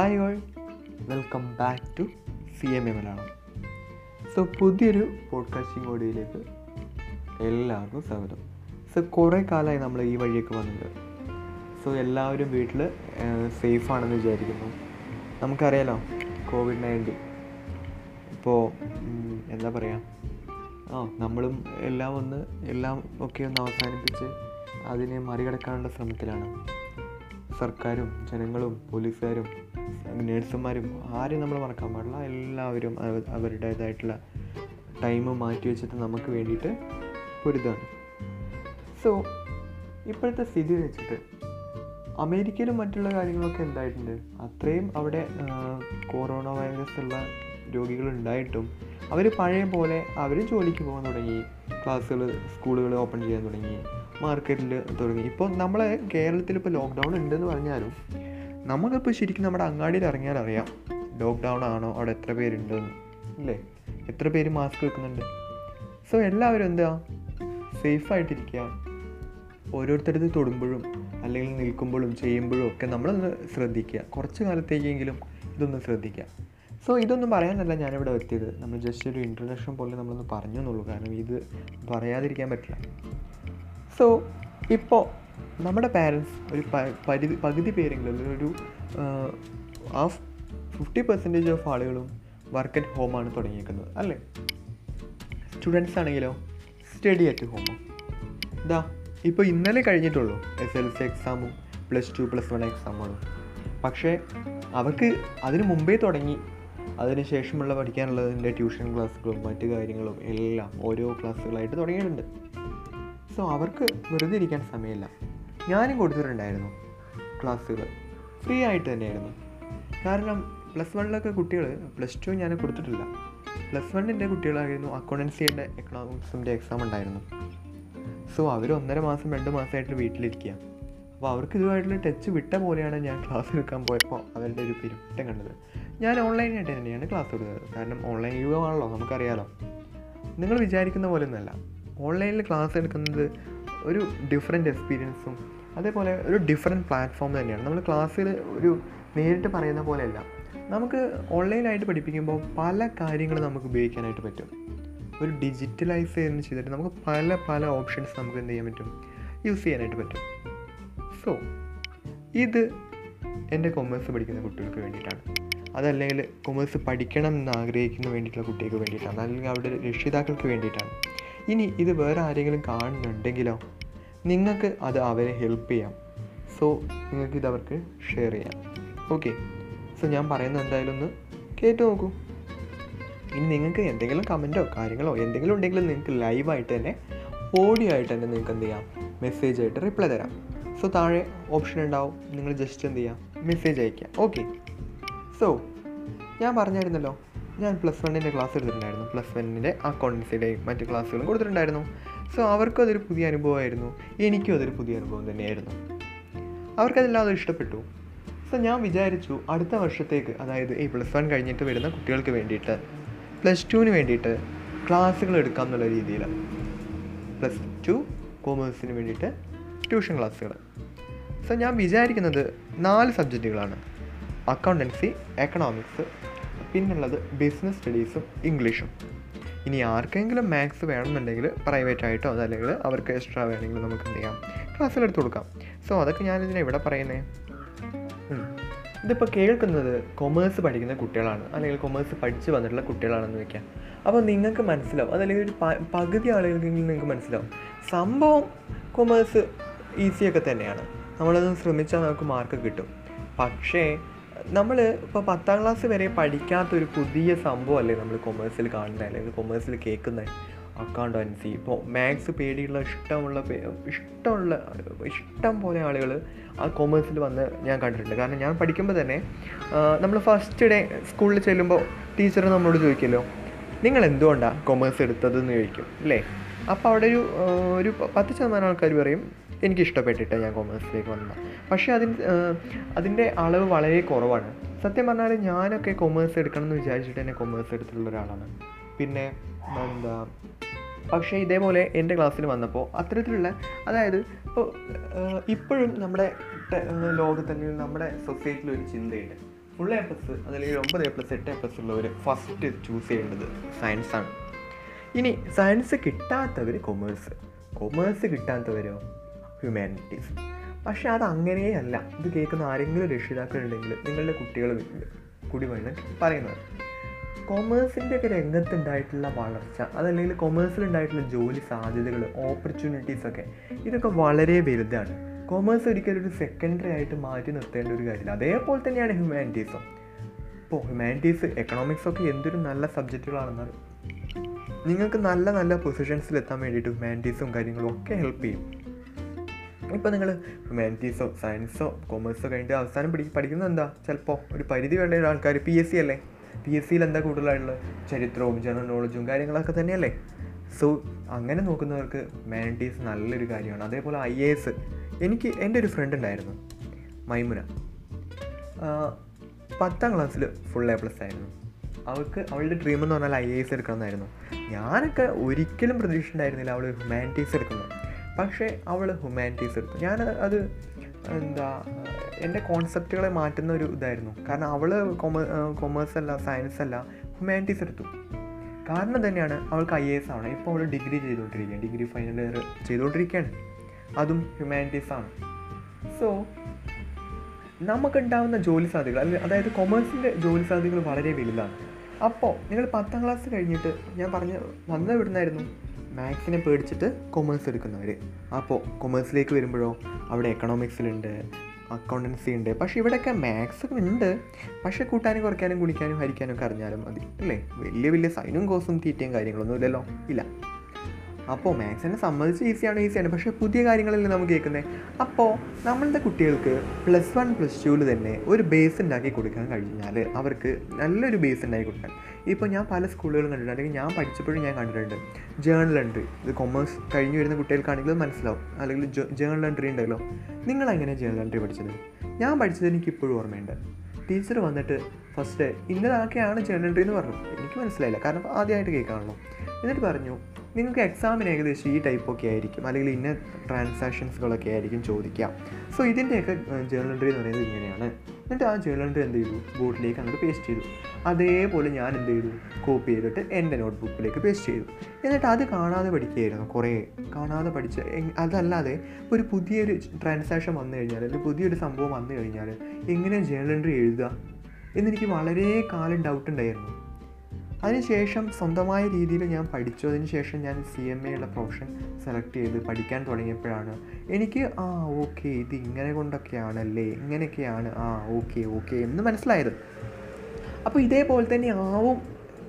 Hi all welcome back to C M A Malayalam so പുതിയൊരു podcasting ഓഡിയോയിലേക്ക് എല്ലാവർക്കും സ്വാഗതം. സോ കുറേ കാലമായി നമ്മൾ ഈ വഴിയൊക്കെ വന്നത്. സോ എല്ലാവരും വീട്ടിൽ സേഫ് ആണെന്ന് വിചാരിക്കുന്നു. നമുക്കറിയാലോ കോവിഡ് നയന്റീൻ ഇപ്പോൾ എന്താ പറയുക ആ നമ്മളും എല്ലാം ഒന്ന് എല്ലാം ഒക്കെ ഒന്ന് അവസാനിപ്പിച്ച് അതിനെ മറികടക്കാനുള്ള ശ്രമത്തിലാണ്. സർക്കാരും ജനങ്ങളും പോലീസുകാരും നേഴ്സുമാരും ആരെയും നമ്മൾ മറക്കാൻ പാടില്ല. എല്ലാവരും അവ- അവരുടേതായിട്ടുള്ള ടൈം മാറ്റി വെച്ചിട്ട് നമുക്ക് വേണ്ടിയിട്ട് പൊരുതാണ് സോ ഇപ്പോഴത്തെ സ്ഥിതി വെച്ചിട്ട് അമേരിക്കയിലും മറ്റുള്ള കാര്യങ്ങളൊക്കെ എന്തായിട്ടുണ്ട്? അത്രയും അവിടെ കൊറോണ വൈറസ് ഉള്ള രോഗികൾ ഉണ്ടായിട്ടും അവർ പഴയ പോലെ അവർ ജോലിക്ക് പോകാൻ തുടങ്ങി. ക്ലാസ്സുകൾ സ്കൂളുകൾ ഓപ്പൺ ചെയ്യാൻ തുടങ്ങി. മാർക്കറ്റിൽ തുടങ്ങി. ഇപ്പോൾ നമ്മളെ കേരളത്തിൽ ഇപ്പോൾ ലോക്ക്ഡൗൺ ഉണ്ടെന്ന് പറഞ്ഞാലും നമുക്കിപ്പോൾ ശരിക്കും നമ്മുടെ അങ്ങാടിയിൽ ഇറങ്ങിയാൽ അറിയാം. ലോക്ക്ഡൗൺ ആണോ? അവിടെ എത്ര പേരുണ്ടെന്ന് അല്ലേ? എത്ര പേര് മാസ്ക് വെക്കുന്നുണ്ട്? സോ എല്ലാവരും എന്താ? സേഫായിട്ടിരിക്കുക ഓരോരുത്തരത് തൊടുമ്പോഴും അല്ലെങ്കിൽ നിൽക്കുമ്പോഴും ചെയ്യുമ്പോഴും ഒക്കെ നമ്മളൊന്ന് ശ്രദ്ധിക്കുക. കുറച്ച് കാലത്തേക്കെങ്കിലും ഇതൊന്ന് ശ്രദ്ധിക്കുക. സോ ഇതൊന്നും പറയാനല്ല ഞാനിവിടെ എത്തിയത്. നമ്മൾ ജസ്റ്റ് ഒരു ഇൻട്രൊഡക്ഷൻ പോലെ നമ്മളൊന്ന് പറഞ്ഞു എന്നുള്ളൂ കാരണം ഇത് പറയാതിരിക്കാൻ പറ്റില്ല. സോ ഇപ്പോൾ നമ്മുടെ പാരൻസ് ഒരു പരിധി പകുതി പേരെങ്കിലും അല്ലെങ്കിൽ ഒരു ഹാഫ് ഫിഫ്റ്റി പെർസെന്റേജ് ഓഫ് ആളുകളും വർക്ക് അറ്റ് ഹോമാണ് തുടങ്ങിയേക്കുന്നത് അല്ലേ? സ്റ്റുഡൻസ് ആണെങ്കിലോ സ്റ്റഡി അറ്റ് ഹോം ഇതാ ഇപ്പോൾ ഇന്നലെ കഴിഞ്ഞിട്ടുള്ളൂ എസ് എൽ സി എക്സാമും പ്ലസ് ടു പ്ലസ് വൺ എക്സാമുകളും പക്ഷേ അവർക്ക് അതിന് മുമ്പേ തുടങ്ങി. അതിന് ശേഷമുള്ള പഠിക്കാനുള്ളതിന്റെ ട്യൂഷൻ ക്ലാസ്സുകളും മറ്റു കാര്യങ്ങളും എല്ലാം ഓരോ ക്ലാസ്സുകളായിട്ട് തുടങ്ങിയിട്ടുണ്ട്. സോ അവർക്ക് വെറുതെ ഇരിക്കാൻ സമയമില്ല. ഞാനും കൊടുത്തിട്ടുണ്ടായിരുന്നു ക്ലാസ്സുകൾ. ഫ്രീ ആയിട്ട് തന്നെയായിരുന്നു. കാരണം പ്ലസ് വണ്ണിലൊക്കെ കുട്ടികൾ പ്ലസ് ടു ഞാൻ കൊടുത്തിട്ടില്ല. പ്ലസ് വണ്ണിന്റെ കുട്ടികളായിരുന്നു അക്കൗണ്ടൻസിയുടെ എക്കണോമിക്സിന്റെ എക്സാം ഉണ്ടായിരുന്നു. സോ അവർ ഒന്നര മാസം രണ്ട് മാസമായിട്ട് വീട്ടിലിരിക്കുക അപ്പോൾ അവർക്ക് ഇതുമായിട്ടുള്ള ടച്ച് വിട്ട പോലെയാണ് ഞാൻ ക്ലാസ് എടുക്കാൻ പോയപ്പോൾ അവരുടെ ഒരു പെരുമാറ്റം കണ്ടത്. ഞാൻ ഓൺലൈനായിട്ട് തന്നെയാണ് ക്ലാസ് എടുക്കുന്നത് കാരണം ഓൺലൈൻ യുഗമാണല്ലോ നമുക്കറിയാലോ. നിങ്ങൾ വിചാരിക്കുന്ന പോലെ ഒന്നുമല്ല ഓൺലൈനിൽ ക്ലാസ് എടുക്കുന്നത് ഒരു ഡിഫറെന്റ് എക്സ്പീരിയൻസും അതേപോലെ ഒരു ഡിഫറെന്റ് പ്ലാറ്റ്ഫോം തന്നെയാണ്. നമ്മൾ ക്ലാസ്സിൽ ഒരു നേരിട്ട് പറയുന്ന പോലെയല്ല. നമുക്ക് ഓൺലൈനായിട്ട് പഠിപ്പിക്കുമ്പോൾ പല കാര്യങ്ങളും നമുക്ക് ഉപയോഗിക്കാനായിട്ട് പറ്റും. ഒരു ഡിജിറ്റലൈസ് ചെയ്യുന്ന ചെയ്തിട്ട് നമുക്ക് പല പല ഓപ്ഷൻസ് നമുക്ക് എന്ത് ചെയ്യാൻ പറ്റും? യൂസ് ചെയ്യാനായിട്ട് പറ്റും. സോ ഇത് എന്റെ കൊമേഴ്സ് പഠിക്കുന്ന കുട്ടികൾക്ക് വേണ്ടിയിട്ടാണ്. അതല്ലെങ്കിൽ കൊമേഴ്സ് പഠിക്കണം എന്ന് ആഗ്രഹിക്കുന്ന വേണ്ടിയിട്ടുള്ള കുട്ടികൾക്ക് വേണ്ടിയിട്ടാണ്. അല്ലെങ്കിൽ അവരുടെ രക്ഷിതാക്കൾക്ക് വേണ്ടിയിട്ടാണ്. ഇനി ഇത് വേറെ ആരെങ്കിലും കാണുന്നുണ്ടെങ്കിലോ നിങ്ങൾക്ക് അത് അവരെ ഹെൽപ്പ് ചെയ്യാം. സോ നിങ്ങൾക്ക് ഇത് അവർക്ക് ഷെയർ ചെയ്യാം. ഓക്കെ സോ ഞാൻ പറയുന്നത് എന്തായാലും ഒന്ന് കേട്ടു നോക്കൂ. ഇനി നിങ്ങൾക്ക് എന്തെങ്കിലും കമന്റോ കാര്യങ്ങളോ എന്തെങ്കിലും ഉണ്ടെങ്കിലും നിങ്ങൾക്ക് ലൈവായിട്ട് തന്നെ ഓഡിയോ ആയിട്ട് തന്നെ നിങ്ങൾക്ക് എന്ത് ചെയ്യാം? മെസ്സേജ് ആയിട്ട് റിപ്ലൈ തരാം. സോ താഴെ ഓപ്ഷൻ ഉണ്ടാവും. നിങ്ങൾ ജസ്റ്റ് എന്ത് ചെയ്യാം? മെസ്സേജ് അയക്കുക ഓക്കെ സോ ഞാൻ പറഞ്ഞായിരുന്നല്ലോ ഞാൻ പ്ലസ് വണ്ണിന്റെ ക്ലാസ് എടുത്തിട്ടുണ്ടായിരുന്നു. പ്ലസ് വണ്ണിന്റെ അക്കൗണ്ടൻസിയുടെയും മറ്റ് ക്ലാസ്സുകളും കൊടുത്തിട്ടുണ്ടായിരുന്നു. സോ അവർക്കും അതൊരു പുതിയ അനുഭവമായിരുന്നു. എനിക്കും അതൊരു പുതിയ അനുഭവം തന്നെയായിരുന്നു. അവർക്കതെല്ലാം ഇഷ്ടപ്പെട്ടു. സോ ഞാൻ വിചാരിച്ചു അടുത്ത വർഷത്തേക്ക് അതായത് ഈ പ്ലസ് വൺ കഴിഞ്ഞിട്ട് വരുന്ന കുട്ടികൾക്ക് വേണ്ടിയിട്ട് പ്ലസ് ടുവിന് വേണ്ടിയിട്ട് ക്ലാസ്സുകൾ എടുക്കാം എന്നുള്ള രീതിയിൽ പ്ലസ് ടു കോമേഴ്സിന് വേണ്ടിയിട്ട് ട്യൂഷൻ ക്ലാസ്സുകൾ സോ ഞാൻ വിചാരിക്കുന്നത് നാല് സബ്ജക്റ്റുകളാണ് അക്കൗണ്ടൻസി എക്കണോമിക്സ് പിന്നുള്ളത് ബിസിനസ് സ്റ്റഡീസും ഇംഗ്ലീഷും ഇനി ആർക്കെങ്കിലും മാത്സ് വേണമെന്നുണ്ടെങ്കിൽ പ്രൈവറ്റ് ആയിട്ടോ അതല്ലെങ്കിൽ അവർക്ക് എക്സ്ട്രാ വേണമെങ്കിൽ നമുക്ക് എന്ത് ചെയ്യാം? ക്ലാസ്സിലെടുത്ത് കൊടുക്കാം. സോ അതൊക്കെ ഞാനിതിനെ ഇവിടെ പറയുന്നത് ഇതിപ്പോൾ കേൾക്കുന്നത് കൊമേഴ്സ് പഠിക്കുന്ന കുട്ടികളാണ്. അല്ലെങ്കിൽ കൊമേഴ്സ് പഠിച്ച് വന്നിട്ടുള്ള കുട്ടികളാണെന്ന് വെക്കാം. അപ്പോൾ നിങ്ങൾക്ക് മനസ്സിലാവും. അതല്ലെങ്കിൽ ഒരു പകുതി ആളുകൾക്കെങ്കിലും നിങ്ങൾക്ക് മനസ്സിലാവും. സംഭവം കൊമേഴ്സ് ഈസിയൊക്കെ തന്നെയാണ്. നമ്മളത് ശ്രമിച്ചാൽ നമുക്ക് മാർക്ക് കിട്ടും. പക്ഷേ നമ്മൾ ഇപ്പോൾ പത്താം ക്ലാസ് വരെ പഠിക്കാത്തൊരു പുതിയ സംഭവമല്ലേ നമ്മൾ കൊമേഴ്സിൽ കാണുന്നത് അല്ലെങ്കിൽ കൊമേഴ്സിൽ കേൾക്കുന്നത് അക്കൗണ്ടൻസി ഇപ്പോൾ മാത്സ് പേടിയുള്ള ഇഷ്ടമുള്ള ഇഷ്ടമുള്ള ഇഷ്ടം പോലെ ആളുകൾ ആ കൊമേഴ്സിൽ വന്ന് ഞാൻ കണ്ടിട്ടുണ്ട്. കാരണം ഞാൻ പഠിക്കുമ്പോൾ തന്നെ നമ്മൾ ഫസ്റ്റ് ഡേ സ്കൂളിൽ ചെല്ലുമ്പോൾ ടീച്ചർ നമ്മളോട് ചോദിക്കുമല്ലോ നിങ്ങൾ എന്തുകൊണ്ടാണ് കൊമേഴ്സ് എടുത്തതെന്ന് ചോദിക്കും. അല്ലേ അപ്പോൾ അവിടെ ഒരു ഒരു പത്ത് ശതമാനം ആൾക്കാർ പറയും എനിക്ക് ഇഷ്ടപ്പെട്ടിട്ട് ഞാൻ കൊമേഴ്സിലേക്ക് വന്നത്. പക്ഷേ അതിന് അതിന്റെ അളവ് വളരെ കുറവാണ്. സത്യം പറഞ്ഞാൽ ഞാനൊക്കെ കൊമേഴ്സ് എടുക്കണം എന്ന് വിചാരിച്ചിട്ട് തന്നെ കൊമേഴ്സ് എടുത്തിട്ടുള്ള ഒരാളാണ്. പിന്നെ എന്താ പക്ഷേ ഇതേപോലെ എന്റെ ക്ലാസ്സിൽ വന്നപ്പോൾ അത്തരത്തിലുള്ള അതായത് ഇപ്പോൾ ഇപ്പോഴും നമ്മുടെ ടെ- ലോകത്ത് അല്ലെങ്കിൽ നമ്മുടെ സൊസൈറ്റിയിൽ ഒരു ചിന്തയുണ്ട്. ഫുൾ എ പ്ലസ് അതല്ലെങ്കിൽ ഒമ്പത് എ പ്ലസ് എട്ട് എ പ്ലസ് ഉള്ളവർ ഫസ്റ്റ് ചൂസ് ചെയ്യേണ്ടത് സയൻസാണ്. ഇനി സയൻസ് കിട്ടാത്തവർ കൊമേഴ്സ് കൊമേഴ്സ് കിട്ടാത്തവരോ? ഹ്യൂമാനിറ്റീസ് പക്ഷേ അത് അങ്ങനെയല്ല ഇത് കേൾക്കുന്ന ആരെങ്കിലും രക്ഷിതാക്കളുണ്ടെങ്കിൽ നിങ്ങളുടെ കുട്ടികൾ കൂടി വേണം പറയുന്നത്. കൊമേഴ്സിന്റെ ഒക്കെ രംഗത്തുണ്ടായിട്ടുള്ള വളർച്ച അതല്ലെങ്കിൽ കൊമേഴ്സിലുണ്ടായിട്ടുള്ള ജോലി സാധ്യതകൾ ഓപ്പർച്യൂണിറ്റീസ് ഒക്കെ ഇതൊക്കെ വളരെ വലുതാണ്. കൊമേഴ്സ് ഒരിക്കലും ഒരു സെക്കൻഡറി ആയിട്ട് മാറ്റി നിർത്തേണ്ട ഒരു കാര്യമില്ല. അതേപോലെ തന്നെയാണ് ഹ്യൂമാനിറ്റീസും ഇപ്പോൾ ഹ്യൂമാനിറ്റീസ് എക്കണോമിക്സ് ഒക്കെ എന്തൊരു നല്ല സബ്ജക്റ്റുകളാണെന്നാൽ നിങ്ങൾക്ക് നല്ല നല്ല പൊസിഷൻസിൽ എത്താൻ വേണ്ടിയിട്ട് ഹ്യൂമാനിറ്റീസും കാര്യങ്ങളും ഒക്കെ ഹെൽപ്പ് ചെയ്യും. ഇപ്പോൾ നിങ്ങൾ ഹ്യൂമാനിറ്റീസോ സയൻസോ കൊമേഴ്സോ കഴിഞ്ഞിട്ട് അവസാനം പിടി പഠിക്കുന്നത് എന്താ? ചിലപ്പോൾ ഒരു പരിധി വേണ്ട ആൾക്കാർ പി എസ് സി അല്ലേ? പി എസ് സിയിൽ എന്താ കൂടുതലായിട്ടുള്ളത്? ചരിത്രവും ജനറൽ നോളജും കാര്യങ്ങളൊക്കെ തന്നെയല്ലേ? സോ അങ്ങനെ നോക്കുന്നവർക്ക് ഹ്യൂമാനിറ്റീസ് നല്ലൊരു കാര്യമാണ്. അതേപോലെ ഐ എ എസ് എനിക്ക് എന്റെ ഒരു ഫ്രണ്ട് ഉണ്ടായിരുന്നു മൈമുന. പത്താം ക്ലാസ്സിൽ ഫുൾ എ പ്ലസ് ആയിരുന്നു. അവൾക്ക് അവളുടെ ഡ്രീം എന്ന് പറഞ്ഞാൽ ഐ എ എസ് എടുക്കണമെന്നായിരുന്നു. ഞാനൊക്കെ ഒരിക്കലും പ്രതീക്ഷ ഉണ്ടായിരുന്നില്ല അവൾ ഹ്യൂമാനിറ്റീസ് എടുക്കുന്നത്. പക്ഷേ അവൾ ഹ്യൂമാനിറ്റീസ് എടുത്തു. ഞാൻ അത് എന്താ എന്റെ കോൺസെപ്റ്റുകളെ മാറ്റുന്ന ഒരു ഇതായിരുന്നു. കാരണം അവൾ കൊമേ കൊമേഴ്സ് അല്ല സയൻസ് അല്ല ഹ്യൂമാനിറ്റീസ് എടുത്തു. കാരണം തന്നെയാണ് അവൾക്ക് ഐ എ എസ് ആണ്. ഇപ്പോൾ അവൾ ഡിഗ്രി ചെയ്തുകൊണ്ടിരിക്കുകയാണ്. ഡിഗ്രി ഫൈനൽ ഇയർ ചെയ്തുകൊണ്ടിരിക്കുകയാണ്. അതും ഹ്യൂമാനിറ്റീസ് ആണ്. സോ നമുക്കുണ്ടാവുന്ന ജോലി സാധ്യതകൾ അതായത് കൊമേഴ്സിന്റെ ജോലി സാധ്യതകൾ വളരെ വലുതാണ്. അപ്പോൾ നിങ്ങൾ പത്താം ക്ലാസ് കഴിഞ്ഞിട്ട് ഞാൻ പറഞ്ഞ വന്നത് എവിടുന്നായിരുന്നു? മാത്സിനെ പേടിച്ചിട്ട് കൊമേഴ്സ് എടുക്കുന്നവർ അപ്പോൾ കൊമേഴ്സിലേക്ക് വരുമ്പോഴോ അവിടെ എക്കണോമിക്സിലുണ്ട് അക്കൗണ്ടൻസി ഉണ്ട് പക്ഷേ ഇവിടെയൊക്കെ മാത്സ് ഉണ്ട്. പക്ഷേ കൂട്ടാനും കുറയ്ക്കാനും ഗുണിക്കാനും ഹരിക്കാനും ഒക്കെ അറിഞ്ഞാലും മതി. അല്ലേ? വലിയ വലിയ സൈനും കോസും തീറ്റയും കാര്യങ്ങളൊന്നും ഇല്ലല്ലോ. ഇല്ല. അപ്പോൾ മാത്സിനെ സംബന്ധിച്ച് ഈസിയാണ് ഈസിയാണ്. പക്ഷേ പുതിയ കാര്യങ്ങളല്ലേ നമുക്ക് കേൾക്കുന്നത് അപ്പോൾ നമ്മളുടെ കുട്ടികൾക്ക് പ്ലസ് വൺ പ്ലസ് ടുവിൽ തന്നെ ഒരു ബേസ് ഉണ്ടാക്കി കൊടുക്കാൻ കഴിഞ്ഞാൽ അവർക്ക് നല്ലൊരു ബേസ് ഉണ്ടാക്കി കൊടുക്കാൻ. ഇപ്പോൾ ഞാൻ പല സ്കൂളുകളും കണ്ടിട്ടുണ്ട്. അല്ലെങ്കിൽ ഞാൻ പഠിച്ചപ്പോഴും ഞാൻ കണ്ടിട്ടുണ്ട്. ജേണൽ എൻട്രി ഇത് കൊമേഴ്സ് കഴിഞ്ഞ് വരുന്ന കുട്ടികൾക്കാണെങ്കിലും മനസ്സിലാവും. അല്ലെങ്കിൽ ജേണൽ എൻട്രി ഉണ്ടല്ലോ. നിങ്ങൾ എങ്ങനെ ജേണൽ എൻട്രി പഠിച്ചത്? ഞാൻ പഠിച്ചത് എനിക്ക് ഇപ്പോഴും ഓർമ്മയുണ്ട്. ടീച്ചർ വന്നിട്ട് ഫസ്റ്റ് ഇന്നതൊക്കെയാണ് ജേണൽ എൻട്രി എന്ന് പറഞ്ഞു എനിക്ക് മനസ്സിലായില്ല. കാരണം ആദ്യമായിട്ട് കേൾക്കാണല്ലോ. എന്നിട്ട് പറഞ്ഞു നിങ്ങൾക്ക് എക്സാമിന് ഏകദേശം ഈ ടൈപ്പൊക്കെ ആയിരിക്കും. അല്ലെങ്കിൽ ഇന്ന ട്രാൻസാക്ഷൻസുകളൊക്കെ ആയിരിക്കും ചോദിക്കുക സോ ഇതിന്റെയൊക്കെ ജേണൽ എൻട്രി എന്ന് പറയുന്നത് ഇങ്ങനെയാണ്. എന്നിട്ട് ആ ജേണൽ എൻട്രി എന്ത് ചെയ്തു? ബോർഡിലേക്ക് അങ്ങോട്ട് പേസ്റ്റ് ചെയ്തു. അതേപോലെ ഞാൻ എന്ത് ചെയ്തു? കോപ്പി ചെയ്തിട്ട് എന്റെ നോട്ട്ബുക്കിലേക്ക് പേസ്റ്റ് ചെയ്തു. എന്നിട്ട് അത് കാണാതെ പഠിക്കുകയായിരുന്നു കുറേ. കാണാതെ പഠിച്ച് അതല്ലാതെ ഒരു പുതിയൊരു ട്രാൻസാക്ഷൻ വന്നു കഴിഞ്ഞാൽ അല്ലെങ്കിൽ പുതിയൊരു സംഭവം വന്നു കഴിഞ്ഞാൽ എങ്ങനെ ജേണൽ എൻട്രി എഴുതുക? എന്നെനിക്ക് വളരെ കാലം ഡൗട്ട് ഉണ്ടായിരുന്നു. അതിനുശേഷം സ്വന്തമായ രീതിയിൽ ഞാൻ പഠിച്ചു. അതിനുശേഷം ഞാൻ സി എം എയുള്ള പ്രൊഫഷൻ സെലക്ട് ചെയ്ത് പഠിക്കാൻ തുടങ്ങിയപ്പോഴാണ് എനിക്ക് ആ ഓക്കെ ഇത് ഇങ്ങനെ കൊണ്ടൊക്കെയാണല്ലേ? ഇങ്ങനെയൊക്കെയാണ്. ആ ഓക്കെ ഓക്കെ എന്ന് മനസ്സിലായത്. അപ്പോൾ ഇതേപോലെ തന്നെ ആവും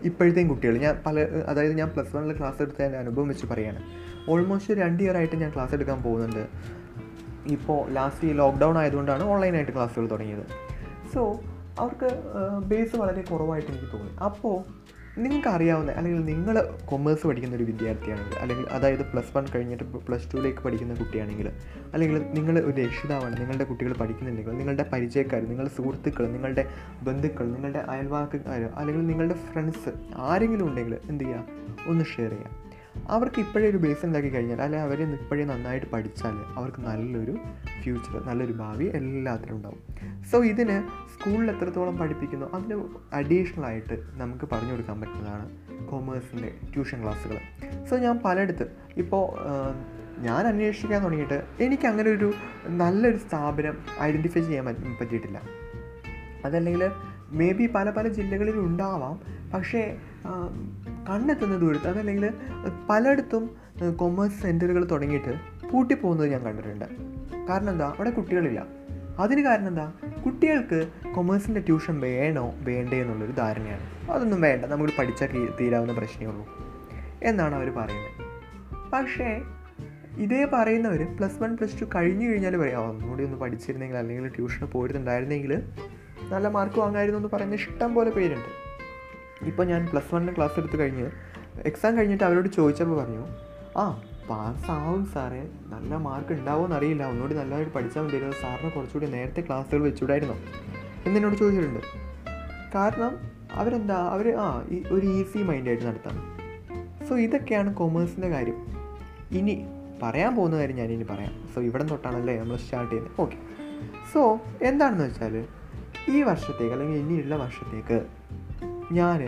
ഇപ്പോഴത്തെയും കുട്ടികൾ. ഞാൻ പല അതായത് ഞാൻ പ്ലസ് വണ്ണിൽ ക്ലാസ് എടുത്ത എന്റെ അനുഭവം വെച്ച് പറയാണ്. ഓൾമോസ്റ്റ് രണ്ട് ഇയർ ആയിട്ട് ഞാൻ ക്ലാസ് എടുക്കാൻ പോകുന്നുണ്ട്. ഇപ്പോൾ ലാസ്റ്റ് ഈ ലോക്ക്ഡൗൺ ആയതുകൊണ്ടാണ് ഓൺലൈനായിട്ട് ക്ലാസ്സുകൾ തുടങ്ങിയത്. സോ അവർക്ക് ബേസ് വളരെ കുറവായിട്ട് എനിക്ക് തോന്നി. അപ്പോൾ നിങ്ങൾക്ക് അറിയാവുന്ന അല്ലെങ്കിൽ നിങ്ങൾ കൊമേഴ്സ് പഠിക്കുന്ന ഒരു വിദ്യാർത്ഥിയാണെങ്കിൽ അല്ലെങ്കിൽ അതായത് പ്ലസ് വൺ കഴിഞ്ഞിട്ട് പ്ലസ് ടുവിലേക്ക് പഠിക്കുന്ന കുട്ടിയാണെങ്കിൽ അല്ലെങ്കിൽ നിങ്ങൾ ഒരു രക്ഷിതാവാണ് നിങ്ങളുടെ കുട്ടികൾ പഠിക്കുന്നുണ്ടെങ്കിൽ നിങ്ങളുടെ പരിചയക്കാർ നിങ്ങളുടെ സുഹൃത്തുക്കൾ നിങ്ങളുടെ ബന്ധുക്കൾ നിങ്ങളുടെ അയൽവാക്കുകാർ അല്ലെങ്കിൽ നിങ്ങളുടെ ഫ്രണ്ട്സ് ആരെങ്കിലും ഉണ്ടെങ്കിൽ എന്ത് ചെയ്യുക? ഒന്ന് ഷെയർ ചെയ്യുക. അവർക്ക് ഇപ്പോഴേ ഒരു ബേസ് ഉണ്ടാക്കി കഴിഞ്ഞാൽ അല്ലെങ്കിൽ അവരെ ഇപ്പോഴേ നന്നായിട്ട് പഠിച്ചാൽ അവർക്ക് നല്ലൊരു ഫ്യൂച്ചർ നല്ലൊരു ഭാവി എല്ലാത്തിനും ഉണ്ടാവും. സോ ഇതിന് സ്കൂളിൽ എത്രത്തോളം പഠിപ്പിക്കുന്നു? അതിന് അഡീഷണൽ ആയിട്ട് നമുക്ക് പറഞ്ഞു കൊടുക്കാൻ പറ്റുന്നതാണ് കോമേഴ്സിന്റെ ട്യൂഷൻ ക്ലാസ്സുകൾ സോ ഞാൻ പലയിടത്ത് ഇപ്പോൾ ഞാൻ അന്വേഷിക്കാൻ തുടങ്ങിയിട്ട് എനിക്ക് അങ്ങനെ ഒരു നല്ലൊരു സ്ഥാപനം ഐഡന്റിഫൈ ചെയ്യാൻ പറ്റി- പറ്റിയിട്ടില്ല. അതല്ലെങ്കിൽ മേ ബി പല പല ജില്ലകളിൽ ഉണ്ടാവാം പക്ഷേ കണ്ടെത്തുന്ന ദൂരത്ത് അതല്ലെങ്കിൽ പലയിടത്തും കൊമേഴ്സ് സെന്ററുകൾ തുടങ്ങിയിട്ട് പൂട്ടിപ്പോകുന്നത് ഞാൻ കണ്ടിട്ടുണ്ട്. കാരണം എന്താ? അവിടെ കുട്ടികളില്ല. അതിന് കാരണം എന്താ? കുട്ടികൾക്ക് കൊമേഴ്സിന്റെ ട്യൂഷൻ വേണോ? വേണ്ടേ എന്നുള്ളൊരു ധാരണയാണ്. അതൊന്നും വേണ്ട. നമ്മൾ പഠിച്ചാൽ തീരാവുന്ന പ്രശ്നമേ ഉള്ളൂ. എന്നാണ് അവർ പറയുന്നത്. പക്ഷേ ഇതേ പറയുന്നവർ പ്ലസ് വൺ പ്ലസ് ടു കഴിഞ്ഞു കഴിഞ്ഞാൽ പറയാം ഒന്നുകൂടി ഒന്ന് പഠിച്ചിരുന്നെങ്കിൽ അല്ലെങ്കിൽ ട്യൂഷന് പോയിരുന്നുണ്ടായിരുന്നെങ്കിൽ നല്ല മാർക്ക് വാങ്ങായിരുന്നു എന്ന് പറയുന്ന ഇഷ്ടം പോലെ പേരുണ്ട്. ഇപ്പോൾ ഞാൻ പ്ലസ് വണ്ണിന് ക്ലാസ് എടുത്ത് കഴിഞ്ഞ് എക്സാം കഴിഞ്ഞിട്ട് അവരോട് ചോദിച്ചപ്പോൾ പറഞ്ഞു ആ പാസ്സാവും സാറേ നല്ല മാർക്ക് ഉണ്ടാവുമെന്ന് അറിയില്ല. ഒന്നുകൂടി നല്ലതായിട്ട് പഠിച്ചാൽ മതിയായിരുന്നു. സാറിന് കുറച്ചുകൂടി നേരത്തെ ക്ലാസ്സുകൾ വെച്ചുകൂടായിരുന്നോ? എന്നെന്നോട് ചോദിച്ചിട്ടുണ്ട്. കാരണം അവരെന്താ അവർ ആ ഒരു ഈസി മൈൻഡായിട്ട് നടത്താം സോ ഇതൊക്കെയാണ് കൊമേഴ്സിന്റെ കാര്യം. ഇനി പറയാൻ പോകുന്ന കാര്യം ഞാൻ ഇനി പറയാം. സോ ഇവിടെ തൊട്ടാണല്ലേ നമ്മൾ സ്റ്റാർട്ട് ചെയ്യുന്നത്. ഓക്കെ സോ എന്താണെന്ന് വെച്ചാൽ ഈ വർഷത്തേക്ക് അല്ലെങ്കിൽ ഇനിയുള്ള വർഷത്തേക്ക് ഞാൻ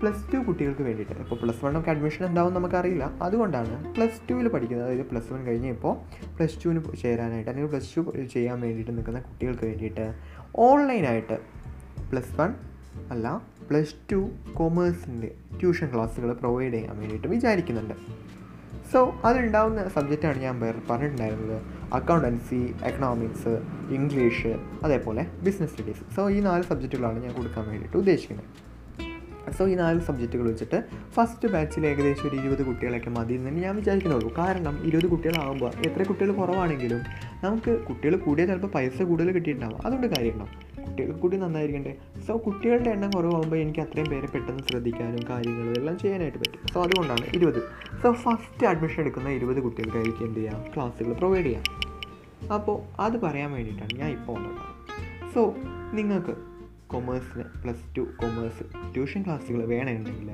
പ്ലസ് ടു കുട്ടികൾക്ക് വേണ്ടിയിട്ട്. ഇപ്പോൾ പ്ലസ് വണ്ണൊക്കെ അഡ്മിഷൻ എന്താവും നമുക്കറിയില്ല. അതുകൊണ്ടാണ് പ്ലസ് ടുവിൽ പഠിക്കുന്നത്. അതായത് പ്ലസ് വൺ കഴിഞ്ഞ് ഇപ്പോൾ പ്ലസ് ടുവിന് ചേരാനായിട്ട് അല്ലെങ്കിൽ പ്ലസ് ടു ചെയ്യാൻ വേണ്ടിയിട്ട് നിൽക്കുന്ന കുട്ടികൾക്ക് വേണ്ടിയിട്ട് ഓൺലൈനായിട്ട് പ്ലസ് വൺ അല്ല പ്ലസ് ടു കൊമേഴ്സിന്റെ ട്യൂഷൻ ക്ലാസ്സുകൾ പ്രൊവൈഡ് ചെയ്യാൻ വേണ്ടിയിട്ട് വിചാരിക്കുന്നുണ്ട്. സോ അതുണ്ടാവുന്ന സബ്ജക്റ്റാണ് ഞാൻ പറഞ്ഞിട്ടുണ്ടായിരുന്നത്. അക്കൗണ്ടൻസി എക്കണോമിക്സ് ഇംഗ്ലീഷ് അതേപോലെ ബിസിനസ് സ്റ്റഡീസ് സോ ഈ നാല് സബ്ജക്റ്റുകളാണ് ഞാൻ കൊടുക്കാൻ വേണ്ടിയിട്ട് ഉദ്ദേശിക്കുന്നത്. സോ ഈ നാല് സബ്ജക്റ്റുകൾ വെച്ചിട്ട് ഫസ്റ്റ് ബാച്ചിൽ ഏകദേശം ഒരു ഇരുപത് കുട്ടികളൊക്കെ മതി എന്ന് ഞാൻ വിചാരിക്കുന്നുള്ളൂ. കാരണം ഇരുപത് കുട്ടികളാകുമ്പോൾ എത്ര കുട്ടികൾ കുറവാണെങ്കിലും നമുക്ക് കുട്ടികൾ കൂടിയ ചിലപ്പോൾ പൈസ കൂടുതൽ കിട്ടിയിട്ടുണ്ടാവും. അതുകൊണ്ട് കാര്യമുണ്ടാവും കുട്ടികൾ കൂടി നന്നായിരിക്കണ്ടേ? സോ കുട്ടികളുടെ എണ്ണം കുറവാകുമ്പോൾ എനിക്ക് അത്രയും പേരെ പെട്ടെന്ന് ശ്രദ്ധിക്കാനും കാര്യങ്ങളും എല്ലാം ചെയ്യാനായിട്ട് പറ്റും. സോ അതുകൊണ്ടാണ് ഇരുപത്. സോ ഫസ്റ്റ് അഡ്മിഷൻ എടുക്കുന്ന ഇരുപത് കുട്ടികൾക്കായിരിക്കും എന്ത് ചെയ്യാം? ക്ലാസ്സുകൾ പ്രൊവൈഡ് ചെയ്യാം. അപ്പോൾ അത് പറയാൻ വേണ്ടിയിട്ടാണ് ഞാൻ ഇപ്പോൾ വന്നത്. സോ നിങ്ങൾക്ക് കൊമേഴ്സിന് പ്ലസ് ടു കൊമേഴ്സ് ട്യൂഷൻ ക്ലാസ്സുകൾ വേണമെന്നുണ്ടെങ്കിൽ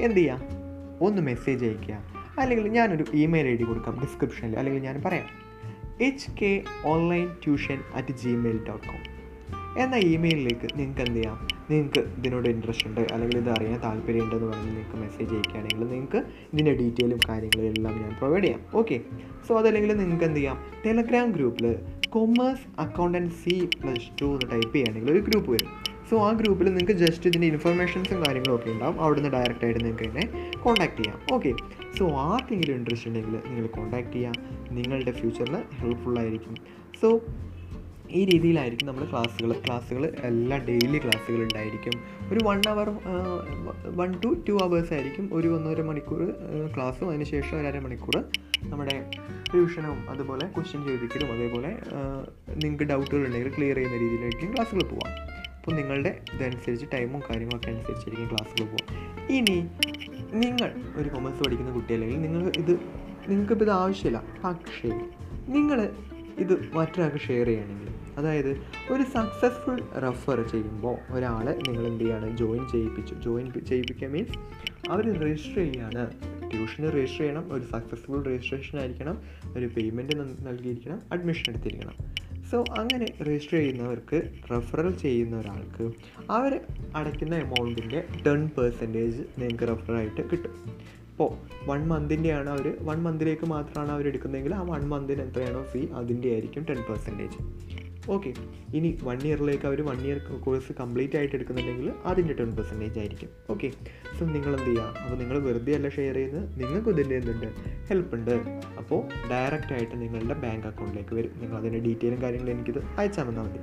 എന്ത് ചെയ്യാം? ഒന്ന് മെസ്സേജ് അയയ്ക്കുക. അല്ലെങ്കിൽ ഞാനൊരു ഇമെയിൽ ഐ ഡി കൊടുക്കാം ഡിസ്ക്രിപ്ഷനിൽ അല്ലെങ്കിൽ ഞാൻ പറയാം H K online tuition at Gmail dot com എന്ന ഇമെയിലിലേക്ക് നിങ്ങൾക്ക് എന്ത് ചെയ്യാം? നിങ്ങൾക്ക് ഇതിനോട് ഇൻട്രസ്റ്റ് ഉണ്ട് അല്ലെങ്കിൽ ഇത് അറിയാൻ താല്പര്യമുണ്ടെന്ന് പറഞ്ഞ് നിങ്ങൾക്ക് മെസ്സേജ് അയക്കുകയാണെങ്കിൽ നിങ്ങൾക്ക് ഇതിന്റെ ഡീറ്റെയിലും കാര്യങ്ങളും എല്ലാം ഞാൻ പ്രൊവൈഡ് ചെയ്യാം. ഓക്കെ സോ അതല്ലെങ്കിൽ നിങ്ങൾക്ക് എന്ത് ചെയ്യാം? ടെലഗ്രാം ഗ്രൂപ്പിൽ കൊമേഴ്സ് അക്കൗണ്ടൻസി പ്ലസ് ടു എന്ന് ടൈപ്പ് ചെയ്യുകയാണെങ്കിൽ ഒരു ഗ്രൂപ്പ് വരും. സോ ആ ഗ്രൂപ്പിൽ നിങ്ങൾക്ക് ജസ്റ്റ് ഇതിന്റെ ഇൻഫർമേഷൻസും കാര്യങ്ങളും ഒക്കെ ഉണ്ടാവും. അവിടുന്ന് ഡയറക്റ്റ് ആയിട്ട് നിങ്ങൾക്ക് എന്നെ കോൺടാക്ട് ചെയ്യാം. ഓക്കെ സോ ആർക്കെങ്കിലും ഇൻട്രസ്റ്റ് ഉണ്ടെങ്കിൽ നിങ്ങൾ കോൺടാക്ട് ചെയ്യാം നിങ്ങളുടെ ഫ്യൂച്ചറിൽ ഹെൽപ്ഫുള്ളായിരിക്കും സോ ഈ രീതിയിലായിരിക്കും നമ്മൾ ക്ലാസ്സുകൾ ക്ലാസ്സുകൾ എല്ലാ ഡെയിലി ക്ലാസ്സുകൾ ഉണ്ടായിരിക്കും. ഒരു one hour one two two hours ആയിരിക്കും. ഒരു ഒന്നര മണിക്കൂർ ക്ലാസ്സും അതിനുശേഷം ഒരു മണിക്കൂർ നമ്മുടെ ട്യൂഷനും അതുപോലെ ക്വസ്റ്റ്യൻ ചോദിക്കലും അതേപോലെ നിങ്ങൾക്ക് ഡൗട്ടുകൾ ഉണ്ടെങ്കിൽ ക്ലിയർ ചെയ്യുന്ന രീതിയിലായിരിക്കും ക്ലാസ്സുകൾ പോവാം അപ്പോൾ നിങ്ങളുടെ ഇതനുസരിച്ച് ടൈമും കാര്യങ്ങളൊക്കെ അനുസരിച്ചായിരിക്കും ക്ലാസ്സുകൾ പോകാം ഇനി നിങ്ങൾ ഒരു കൊമേഴ്സ് പഠിക്കുന്ന കുട്ടി അല്ലെങ്കിൽ നിങ്ങൾ ഇത് നിങ്ങൾക്കിപ്പോൾ ഇത് ആവശ്യമില്ല. പക്ഷേ നിങ്ങൾ ഇത് മറ്റൊരാൾക്ക് ഷെയർ ചെയ്യുകയാണെങ്കിൽ അതായത് ഒരു സക്സസ്ഫുൾ റെഫർ ചെയ്യുമ്പോൾ ഒരാളെ നിങ്ങൾ എന്ത് ചെയ്യാണ്? ജോയിൻ ചെയ്യിപ്പിച്ചു. ജോയിൻ ചെയ്യിപ്പിക്കുക മീൻസ് അവർ രജിസ്റ്റർ ചെയ്യാണ് ട്യൂഷന് രജിസ്റ്റർ ചെയ്യണം. ഒരു സക്സസ്ഫുൾ രജിസ്ട്രേഷൻ ആയിരിക്കണം. ഒരു പേയ്മെന്റ് നൽകിയിരിക്കണം. അഡ്മിഷൻ എടുത്തിരിക്കണം. സോ അങ്ങനെ രജിസ്റ്റർ ചെയ്യുന്നവർക്ക് റെഫറൽ ചെയ്യുന്ന ഒരാൾക്ക് അവർ അടയ്ക്കുന്ന എമൗണ്ടിന്റെ ടെൻ പെർസെന്റേജ് നിങ്ങൾക്ക് റെഫറായിട്ട് കിട്ടും. ഇപ്പോൾ വൺ മന്തിന്റെയാണ് അവർ വൺ മന്തിലേക്ക് മാത്രമാണ് അവർ എടുക്കുന്നതെങ്കിൽ ആ വൺ മന്തിന് എത്രയാണോ ഫീ അതിന്റെ ആയിരിക്കും ടെൻ പെർസെന്റേജ് ഓക്കെ ഇനി വൺ ഇയറിലേക്ക് അവർ വൺ ഇയർ കോഴ്സ് കംപ്ലീറ്റ് ആയിട്ട് എടുക്കുന്നുണ്ടെങ്കിൽ അതിന്റെ ടെൻ പെർസെന്റേജ് ആയിരിക്കും. ഓക്കെ സോ നിങ്ങൾ എന്ത് ചെയ്യുക അപ്പോൾ നിങ്ങൾ വെറുതെ അല്ല ഷെയർ ചെയ്യുന്നത് നിങ്ങൾക്ക് ഇതിന്റെ എന്തുണ്ട്? ഹെൽപ്പ് ഉണ്ട്. അപ്പോൾ ഡയറക്റ്റ് ആയിട്ട് നിങ്ങളുടെ ബാങ്ക് അക്കൗണ്ടിലേക്ക് വരും. നിങ്ങൾ അതിന്റെ ഡീറ്റെയിലും കാര്യങ്ങളും എനിക്കിത് അയച്ചാൽ വന്നാൽ മതി.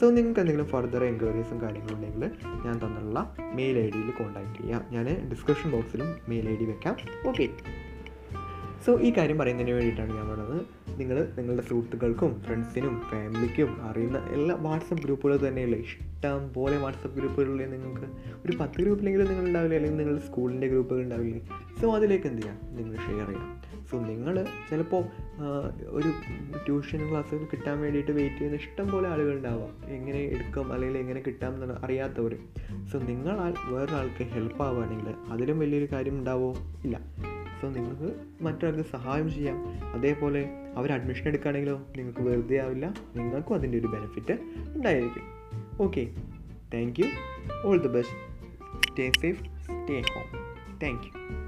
സോ നിങ്ങൾക്ക് എന്തെങ്കിലും ഫർദർ എൻക്വയറീസും കാര്യങ്ങളും ഉണ്ടെങ്കിൽ ഞാൻ തന്നുള്ള മെയിൽ ഐ ഡിയിൽ കോൺടാക്ട് ചെയ്യാം. ഞാൻ ഡിസ്ക്രിപ്ഷൻ ബോക്സിലും മെയിൽ ഐ ഡി വെക്കാം. ഓക്കെ സോ ഈ കാര്യം പറയുന്നതിന് വേണ്ടിയിട്ടാണ് ഞാൻ പറഞ്ഞത്. നിങ്ങൾ നിങ്ങളുടെ സുഹൃത്തുക്കൾക്കും ഫ്രണ്ട്സിനും ഫാമിലിക്കും അറിയുന്ന എല്ലാ വാട്സപ്പ് ഗ്രൂപ്പുകൾ തന്നെയല്ലേ? ഇഷ്ടം പോലെ വാട്സപ്പ് ഗ്രൂപ്പുകളിൽ നിങ്ങൾക്ക്. ഒരു പത്ത് ഗ്രൂപ്പിലെങ്കിലും നിങ്ങൾ ഉണ്ടാവില്ലേ? അല്ലെങ്കിൽ നിങ്ങളുടെ സ്കൂളിന്റെ ഗ്രൂപ്പുകൾ ഉണ്ടാവില്ലേ? സോ അതിലേക്ക് എന്ത് ചെയ്യാം? നിങ്ങൾ ഷെയർ ചെയ്യാം. സോ നിങ്ങൾ ചിലപ്പോൾ ഒരു ട്യൂഷൻ ക്ലാസ്സുകൾ കിട്ടാൻ വേണ്ടിയിട്ട് വെയിറ്റ് ചെയ്യുന്ന ഇഷ്ടം പോലെ ആളുകൾ ഉണ്ടാവാം. എങ്ങനെ എടുക്കും? അല്ലെങ്കിൽ എങ്ങനെ കിട്ടാം എന്ന് അറിയാത്തവർ. സോ നിങ്ങളാൽ വേറൊരാൾക്ക് ഹെൽപ്പ് ആവുകയാണെങ്കിൽ അതിലും വലിയൊരു കാര്യം ഉണ്ടാവോ? ഇല്ല. സോ നിങ്ങൾക്ക് മറ്റൊരാൾക്ക് സഹായം ചെയ്യാം. അതേപോലെ അവർ അഡ്മിഷൻ എടുക്കുകയാണെങ്കിലോ നിങ്ങൾക്ക് വെറുതെ ആവില്ല. നിങ്ങൾക്കും അതിന്റെ ഒരു ബെനിഫിറ്റ് ഉണ്ടായിരിക്കും. Okay thank you all the best stay safe stay home thank you